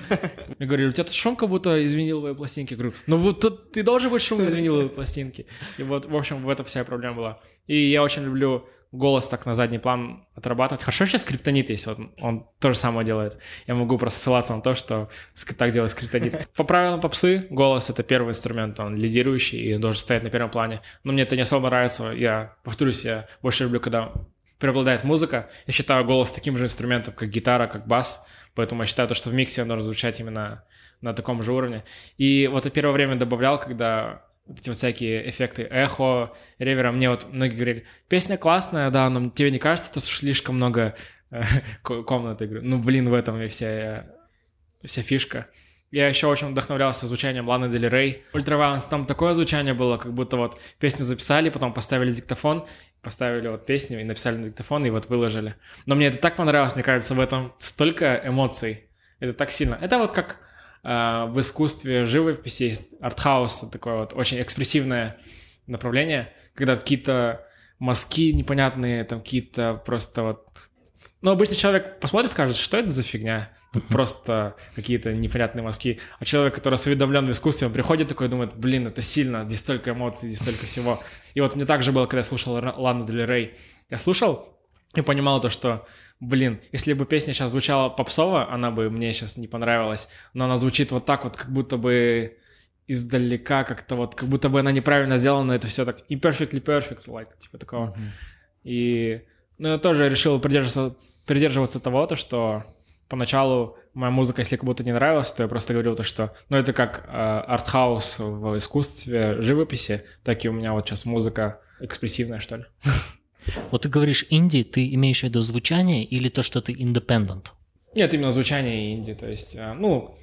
Я говорю, у тебя тут шум как будто из виниловой пластинки. Я говорю, ну вот тут ты должен быть шум из виниловой пластинки. И вот, в общем, в этом вся проблема была. И я очень люблю голос так на задний план отрабатывать. Хорошо, сейчас скриптонит есть, вот он то же самое делает. Я могу просто ссылаться на то, что так делает скриптонит. По правилам попсы, голос — это первый инструмент, он лидирующий и должен стоять на первом плане. Но мне это не особо нравится. Я, повторюсь, я больше люблю, когда преобладает музыка. Я считаю голос таким же инструментом, как гитара, как бас. Поэтому я считаю, то, что в миксе он должен звучать именно на таком же уровне. И вот я первое время добавлял, когда эти вот всякие эффекты эхо, ревера. Мне вот многие говорили, песня классная, да, но тебе не кажется, что слишком много э, ко- комнаты? Ну, блин, в этом и вся, э, вся фишка. Я еще очень вдохновлялся звучанием Ланы Дель Рей. Ultraviolence, там такое звучание было, как будто вот песню записали, потом поставили диктофон, поставили вот песню и написали на диктофон, и вот выложили. Но мне это так понравилось, мне кажется, в этом столько эмоций. Это так сильно. Это вот как в искусстве живописи есть артхаус, такое вот очень экспрессивное направление, когда какие-то мазки непонятные, там какие-то просто вот... Ну, обычный человек посмотрит, скажет, что это за фигня? Тут просто какие-то непонятные мазки. А человек, который осведомлен в искусстве, он приходит такой и думает, блин, это сильно, здесь столько эмоций, здесь столько всего. И вот мне так же было, когда я слушал Лану Дель Рей. Я слушал и понимал то, что, блин, если бы песня сейчас звучала попсово, она бы мне сейчас не понравилась. Но она звучит вот так вот, как будто бы издалека как-то вот, как будто бы она неправильно сделана, это все так imperfectly perfect, like, типа такого. И ну, я тоже решил придерживаться, придерживаться того, то, что поначалу моя музыка, если как будто не нравилась, то я просто говорил то, что ну это как э, артхаус в искусстве живописи, так и у меня вот сейчас музыка экспрессивная, что ли. Вот ты говоришь инди, ты имеешь в виду звучание или то, что ты independent? Нет, именно звучание инди, то есть, э, ну,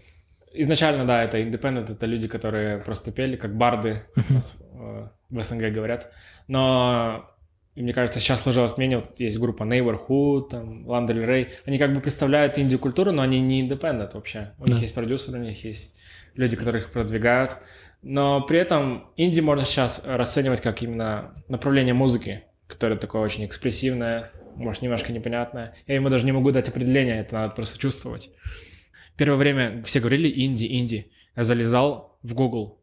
изначально, да, это independent, это люди, которые просто пели, как барды нас, э, в СНГ говорят, но мне кажется, сейчас сложилось мнение, вот есть группа Neighborhood, там, Lana Рей, они как бы представляют инди-культуру, но они не independent вообще. У Да. них есть продюсеры, у них есть люди, которые их продвигают. Но при этом инди можно сейчас расценивать как именно направление музыки, которое такое очень экспрессивное, может, немножко непонятное. Я ему даже не могу дать определение, это надо просто чувствовать. Первое время все говорили инди, инди. Я залезал в Google,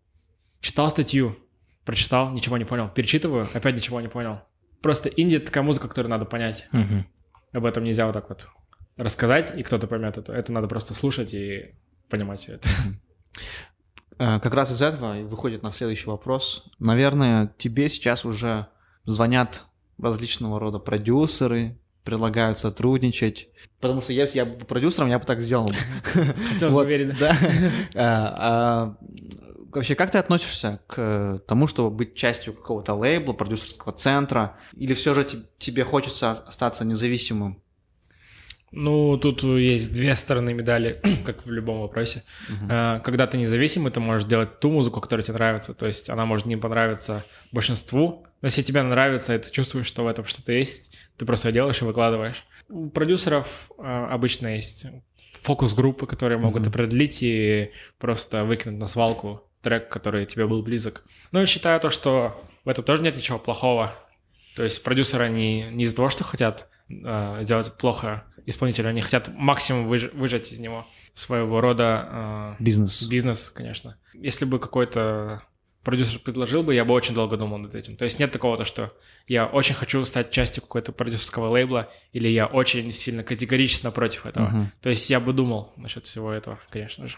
читал статью, прочитал, ничего не понял. Перечитываю, опять ничего не понял. Просто инди — это такая музыка, которую надо понять. Мгм. Об этом нельзя вот так вот рассказать, и кто-то поймет это. Это надо просто слушать и понимать всё это. Э, Как раз из этого выходит на следующий вопрос. Наверное, тебе сейчас уже звонят различного рода продюсеры, предлагают сотрудничать. Потому что если я был продюсером, я бы так сделал. Хотелось бы верить, да. А, а, Вообще, как ты относишься к тому, чтобы быть частью какого-то лейбла, продюсерского центра? Или все же те- тебе хочется остаться независимым? Ну, тут есть две стороны медали, как в любом вопросе. Э, Когда ты независимый, ты можешь делать ту музыку, которая тебе нравится. То есть она может не понравиться большинству, но если тебе нравится, и ты чувствуешь, что в этом что-то есть, ты просто делаешь и выкладываешь. У продюсеров э, обычно есть фокус-группы, которые могут Мгм. определить и просто выкинуть на свалку трек, который тебе был близок. Ну, я считаю то, что в этом тоже нет ничего плохого. То есть продюсеры, они не из-за того, что хотят э, сделать плохо исполнителю, они хотят максимум выж- выжать из него своего рода э, Бизнес. бизнес, конечно. Если бы какой-то продюсер предложил бы, я бы очень долго думал над этим. То есть нет такого, то, что я очень хочу стать частью какой-то продюсерского лейбла, или я очень сильно категорично против этого. Мгм. То есть я бы думал насчет всего этого, конечно же.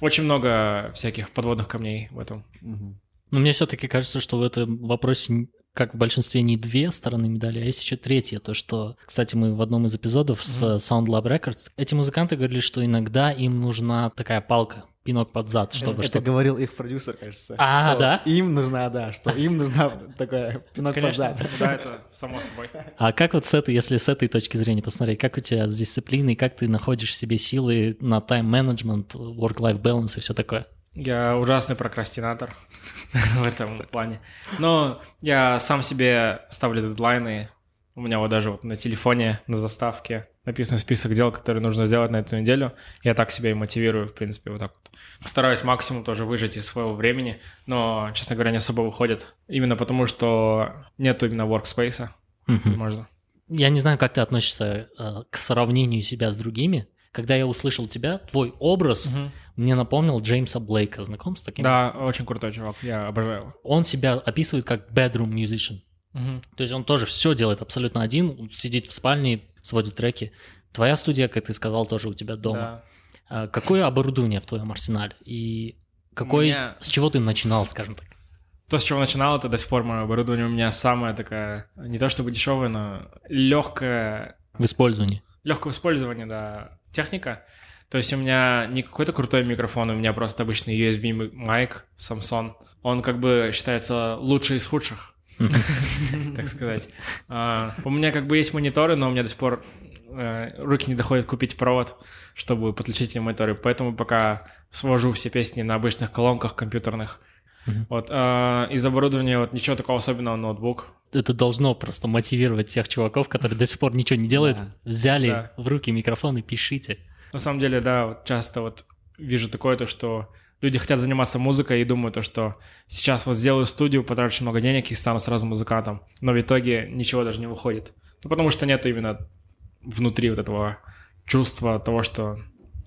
Очень много всяких подводных камней в этом. Мгм. Но мне все-таки кажется, что в этом вопросе, как в большинстве, не две стороны медали, а есть еще третья. То, что, кстати, мы в одном из эпизодов с Мгм. э, Sound Lab Records, эти музыканты говорили, что иногда им нужна такая палка, пинок под зад, чтобы это, это что-то... говорил их продюсер, кажется. А, что да? Им нужна, да, что им нужна такая пинок под Конечно, зад. да, это само собой. А как вот с этой, если с этой точки зрения посмотреть, как у тебя с дисциплиной, как ты находишь в себе силы на тайм-менеджмент, work-life balance и все такое? Я ужасный прокрастинатор в этом плане. Но я сам себе ставлю дедлайны. У меня вот даже вот на телефоне, на заставке написан список дел, которые нужно сделать на эту неделю. Я так себя и мотивирую, в принципе, вот так вот. Стараюсь максимум тоже выжать из своего времени, но, честно говоря, не особо выходит. Именно потому, что нету именно workspace, Мгм. можно. Я не знаю, как ты относишься э, к сравнению себя с другими. Когда я услышал тебя, твой образ мне напомнил Джеймса Блейка. Знаком с таким? Да, очень крутой чувак, я обожаю его. Он себя описывает как bedroom musician. Мгм. То есть он тоже все делает абсолютно один, сидит в спальне, сводит треки. Твоя студия, как ты сказал, тоже у тебя дома. Да. А Какое оборудование в твоем арсенале? И какой, меня- с чего ты начинал, скажем так? То, с чего начинал, это до сих пор мое оборудование у меня самое такая, не то чтобы дешевое, но легкое, В использовании. легкого использования, да, техника. То есть у меня не какой-то крутой микрофон, у меня просто обычный USB майк Samsung. Он как бы считается лучший из худших, так сказать. А, У меня как бы есть мониторы, но у меня до сих пор э, руки не доходят купить провод, чтобы подключить эти мониторы. Поэтому пока свожу все песни на обычных колонках компьютерных. Вот, а, из оборудования вот ничего такого особенного, ноутбук. Это должно просто мотивировать тех чуваков, которые до сих пор ничего не делают. Да. Взяли Да. в руки микрофон и пишите. На самом деле, да, вот часто вот вижу такое, то, что люди хотят заниматься музыкой и думают, то, что сейчас вот сделаю студию, потрачу много денег и стану сразу музыкантом. Но в итоге ничего даже не выходит. Ну, потому что нет именно внутри вот этого чувства того, что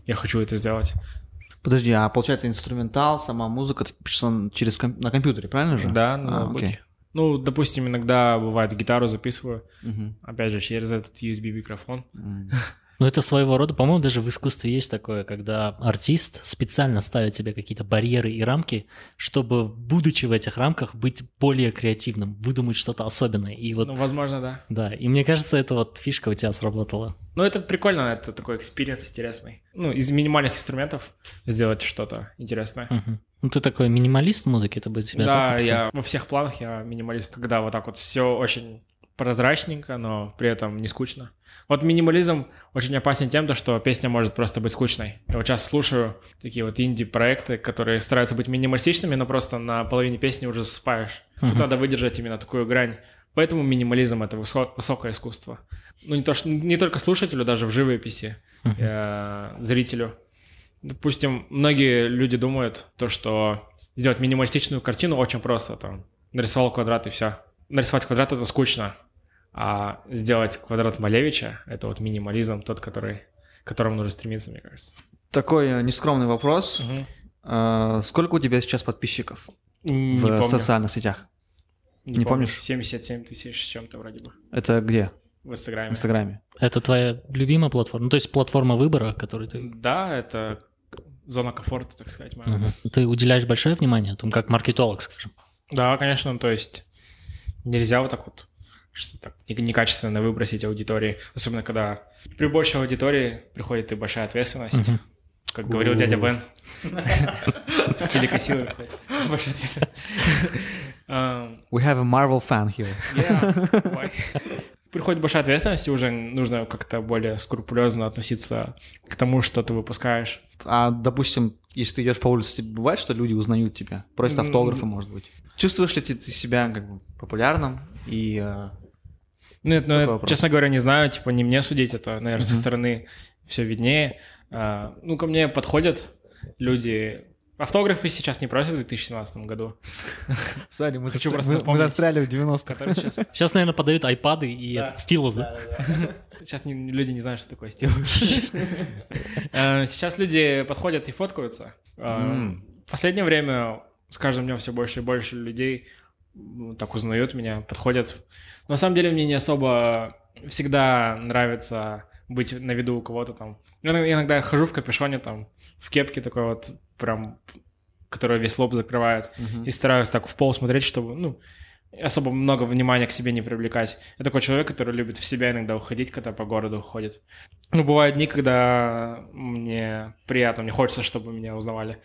я хочу это сделать. Подожди, а получается инструментал, сама музыка ты пишешь через ком- на компьютере, правильно же? Да, на А, ноутбуке. окей. Ну, допустим, иногда бывает гитару записываю, Мгм. опять же, через этот USB-микрофон. М. Ну, это своего рода, по-моему, даже в искусстве есть такое, когда артист специально ставит себе какие-то барьеры и рамки, чтобы, будучи в этих рамках, быть более креативным, выдумать что-то особенное. И вот, Ну, возможно, да. да, и мне кажется, это вот фишка у тебя сработала. Ну, это прикольно, это такой experience интересный. Ну, из минимальных инструментов сделать что-то интересное. Мгм. Ну, ты такой минималист музыки, это бы тебя да, я во всех планах я минималист, когда вот так вот все очень прозрачненько, но при этом не скучно. Вот минимализм очень опасен тем, то, что песня может просто быть скучной. Я вот сейчас слушаю такие вот инди-проекты, которые стараются быть минималистичными, но просто на половине песни уже засыпаешь. Тут Мгм. надо выдержать именно такую грань Поэтому минимализм — это высо- высокое искусство. Ну, не, то, что, не только слушателю, даже в живописи, э, зрителю. Допустим, многие люди думают, то, что сделать минималистичную картину очень просто. Там, нарисовал квадрат и все. Нарисовать квадрат — это скучно. А сделать квадрат Малевича — это вот минимализм, тот, который, к которому нужно стремиться, мне кажется. Такой э, нескромный вопрос. Мгм. Э, Сколько у тебя сейчас подписчиков Не в помню. социальных сетях? не помню. помнишь? 77 тысяч с чем-то вроде бы Это где? в В Инстаграме. Инстаграме. Это твоя любимая платформа? Ну, то есть платформа выбора, которую ты... Да, это зона комфорта, так сказать, моя. Мгм. Ты уделяешь большое внимание, о том, как маркетолог, скажем. Да, конечно, ну, то есть нельзя вот так вот что так не- некачественно выбросить аудитории, особенно когда при большей аудитории приходит и большая ответственность. Как говорил У. дядя Бен. С великой силой приходит большая ответственность. We have a Marvel fan here. yeah? Приходит большая ответственность, и уже нужно как-то более скрупулезно относиться к тому, что ты выпускаешь. А, допустим, если ты идешь по улице, бывает, что люди узнают тебя? Просят М. автографы, может быть. Чувствуешь ли ты, себя как бы популярным и э, Нет, ну, это, вопрос. честно говоря, не знаю, типа, не мне судить, это, наверное, со Мгм. стороны все виднее. А, ну, ко мне подходят люди... Автографы сейчас не просят в 2017 году, Сори, мы, Хочу просто мы- мы застряли в 90-х. которые сейчас... Сейчас, наверное, подают айпады и этот стилус, да? Сейчас не- люди не знают, что такое стилус. Э, Сейчас люди подходят и фоткаются. М. В последнее время с каждым днем все больше и больше людей ну, так узнают меня, подходят. На самом деле мне не особо всегда нравится быть на виду у кого-то там. Я иногда- хожу в капюшоне там, в кепке такой вот прям, которая весь лоб закрывает. Мгм. И стараюсь так в пол смотреть, чтобы, ну, особо много внимания к себе не привлекать. Я такой человек, который любит в себя иногда уходить, когда по городу ходит. Ну, бывают дни, когда мне приятно, мне хочется, чтобы меня узнавали.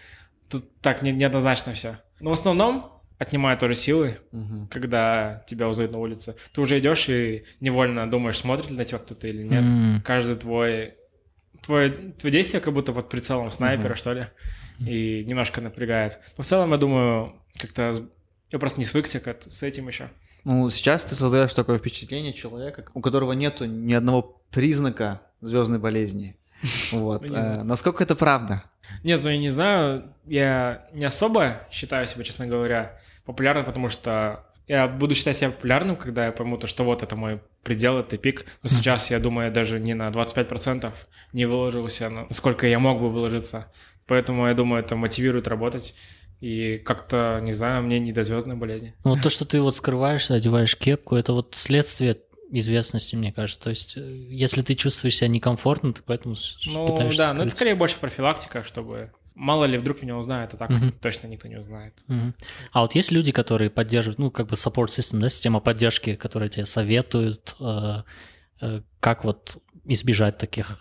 Тут так не- неоднозначно все. Но в основном отнимает тоже силы, Мгм. когда тебя узнают на улице. Ты уже идешь и невольно думаешь, смотрит ли на тебя кто-то или нет. М. Каждый твой... Твое, твое действие как будто под прицелом снайпера, Мгм. что ли, и немножко напрягает. Но в целом, я думаю, как-то... Я просто не свыкся к- с этим еще. Ну, сейчас ты создаешь такое впечатление человека, у которого нету ни одного признака звездной болезни. Вот. Э. Насколько это правда? Нет, ну я не знаю, я не особо считаю себя, честно говоря, популярным, потому что я буду считать себя популярным, когда я пойму то, что вот это мой предел, это пик. Но сейчас, я думаю, я даже не на 25% не выложился, на- насколько я мог бы выложиться. Поэтому, я думаю, это мотивирует работать. И как-то, не знаю, мне не до звездной болезни. Ну, вот то, что ты вот скрываешься, одеваешь кепку, это вот следствие известности, мне кажется. То есть, э, если ты чувствуешь себя некомфортно, ты поэтому Ну пытаешься да, но это скорее больше профилактика, чтобы мало ли вдруг меня узнают, а так Мгм. точно никто не узнает. Мгм. А вот есть люди, которые поддерживают, ну, как бы support system, да, система поддержки, которые тебе советуют, э, э, как вот избежать таких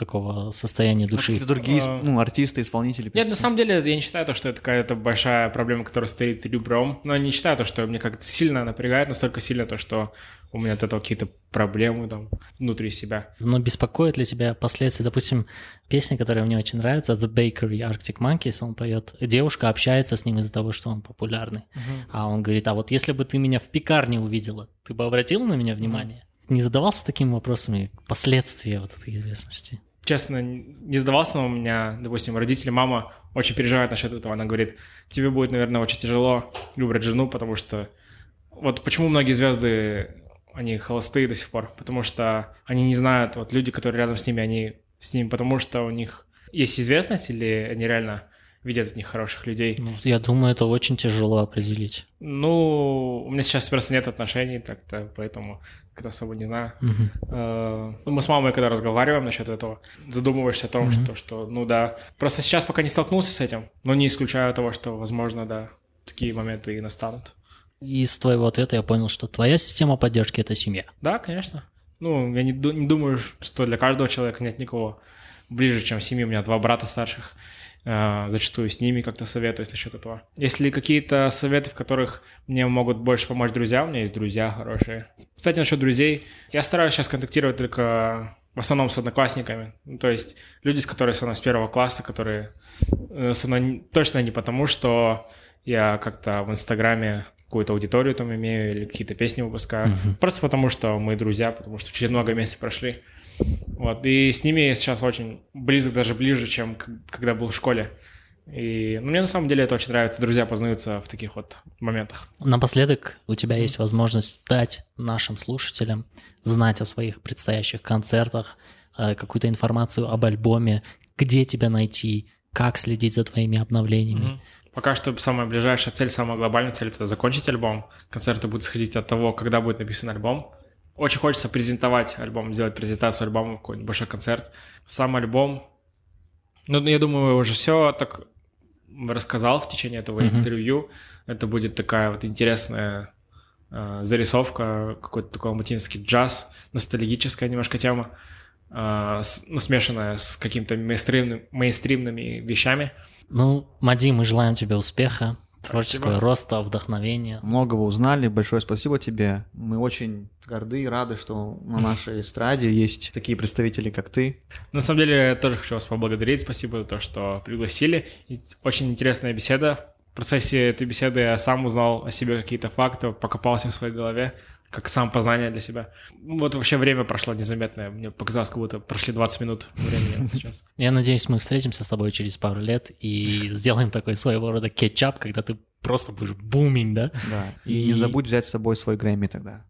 такого состояния души. Какие-то другие А. ну, артисты, исполнители. Нет, на самом деле я не считаю то, что это какая-то большая проблема, которая стоит ребром, но не считаю то, что мне как-то сильно напрягает, настолько сильно то, что у меня от этого какие-то проблемы там внутри себя. Но беспокоит ли тебя последствия? Допустим, песня, которая мне очень нравится, The Bakery Arctic Monkeys, он поет. Девушка общается с ним из-за того, что он популярный. А он говорит, а вот если бы ты меня в пекарне увидела, ты бы обратила на меня внимание? Не задавался такими вопросами последствия вот этой известности? Честно, не сдавался, но у меня, допустим, родители, мама очень переживают насчет этого. Она говорит, тебе будет, наверное, очень тяжело выбрать жену, потому что... Вот почему многие звезды, они холостые до сих пор, потому что они не знают, вот люди, которые рядом с ними, они с ним, потому что у них есть известность или они реально видят в них хороших людей. Ну, я думаю, это очень тяжело определить. Ну, у меня сейчас просто нет отношений, так-то, поэтому как-то особо не знаю. Ну, Мы с мамой, когда разговариваем насчет этого, задумываешься о том, Мгм. что, что, ну да, просто сейчас пока не столкнулся с этим, но не исключаю того, что, возможно, да, такие моменты и настанут. Из твоего ответа я понял, что твоя система поддержки — это семья. Да, конечно. Ну, я не, не думаю, что для каждого человека нет никого ближе, чем семьи. У меня два брата старших. Э, Зачастую с ними как-то советуюсь насчет этого. Если какие-то советы, в которых мне могут больше помочь друзья, у меня есть друзья хорошие. Кстати, насчет друзей. Я стараюсь сейчас контактировать только в основном с одноклассниками. Ну, то есть люди, с которыми со мной с первого класса, которые э, со мной точно не потому, что я как-то в Инстаграме какую-то аудиторию там имею или какие-то песни выпускаю. Mm-hmm. Просто потому, что мы друзья, потому что через много месяцев прошли. Вот, и с ними я сейчас очень близок, даже ближе, чем когда был в школе. И ну, мне на самом деле это очень нравится. Друзья познаются в таких вот моментах. Напоследок у тебя есть возможность дать нашим слушателям знать о своих предстоящих концертах, э, какую-то информацию об альбоме, где тебя найти, как следить за твоими обновлениями. Mm-hmm. Пока что самая ближайшая цель, самая глобальная цель — это закончить альбом. Концерты будут сходить от того, когда будет написан альбом. Очень хочется презентовать альбом, сделать презентацию альбома, какой-нибудь большой концерт. Сам альбом, ну, я думаю, уже все так рассказал в течение этого mm-hmm. интервью. Это будет такая вот интересная э, зарисовка, какой-то такой алматинский джаз, ностальгическая немножко тема, э, с, ну, смешанная с какими-то мейнстримными, мейнстримными вещами. Ну, Мади, мы желаем тебе успеха, творческого спасибо. роста, вдохновения. Многого узнали, большое спасибо тебе. Мы очень горды и рады, что на нашей эстраде есть такие представители, как ты. На самом деле, я тоже хочу вас поблагодарить. Спасибо за то, что пригласили. Очень интересная беседа. В процессе этой беседы я сам узнал о себе какие-то факты, покопался в своей голове как сам познание для себя. Вот вообще время прошло незаметное. Мне показалось, как будто прошли 20 минут времени сейчас. Я надеюсь, мы встретимся с тобой через пару лет и сделаем такой своего рода кетчап, когда ты просто будешь буминг, да? Да. И, и не забудь взять с собой свой Грэмми тогда.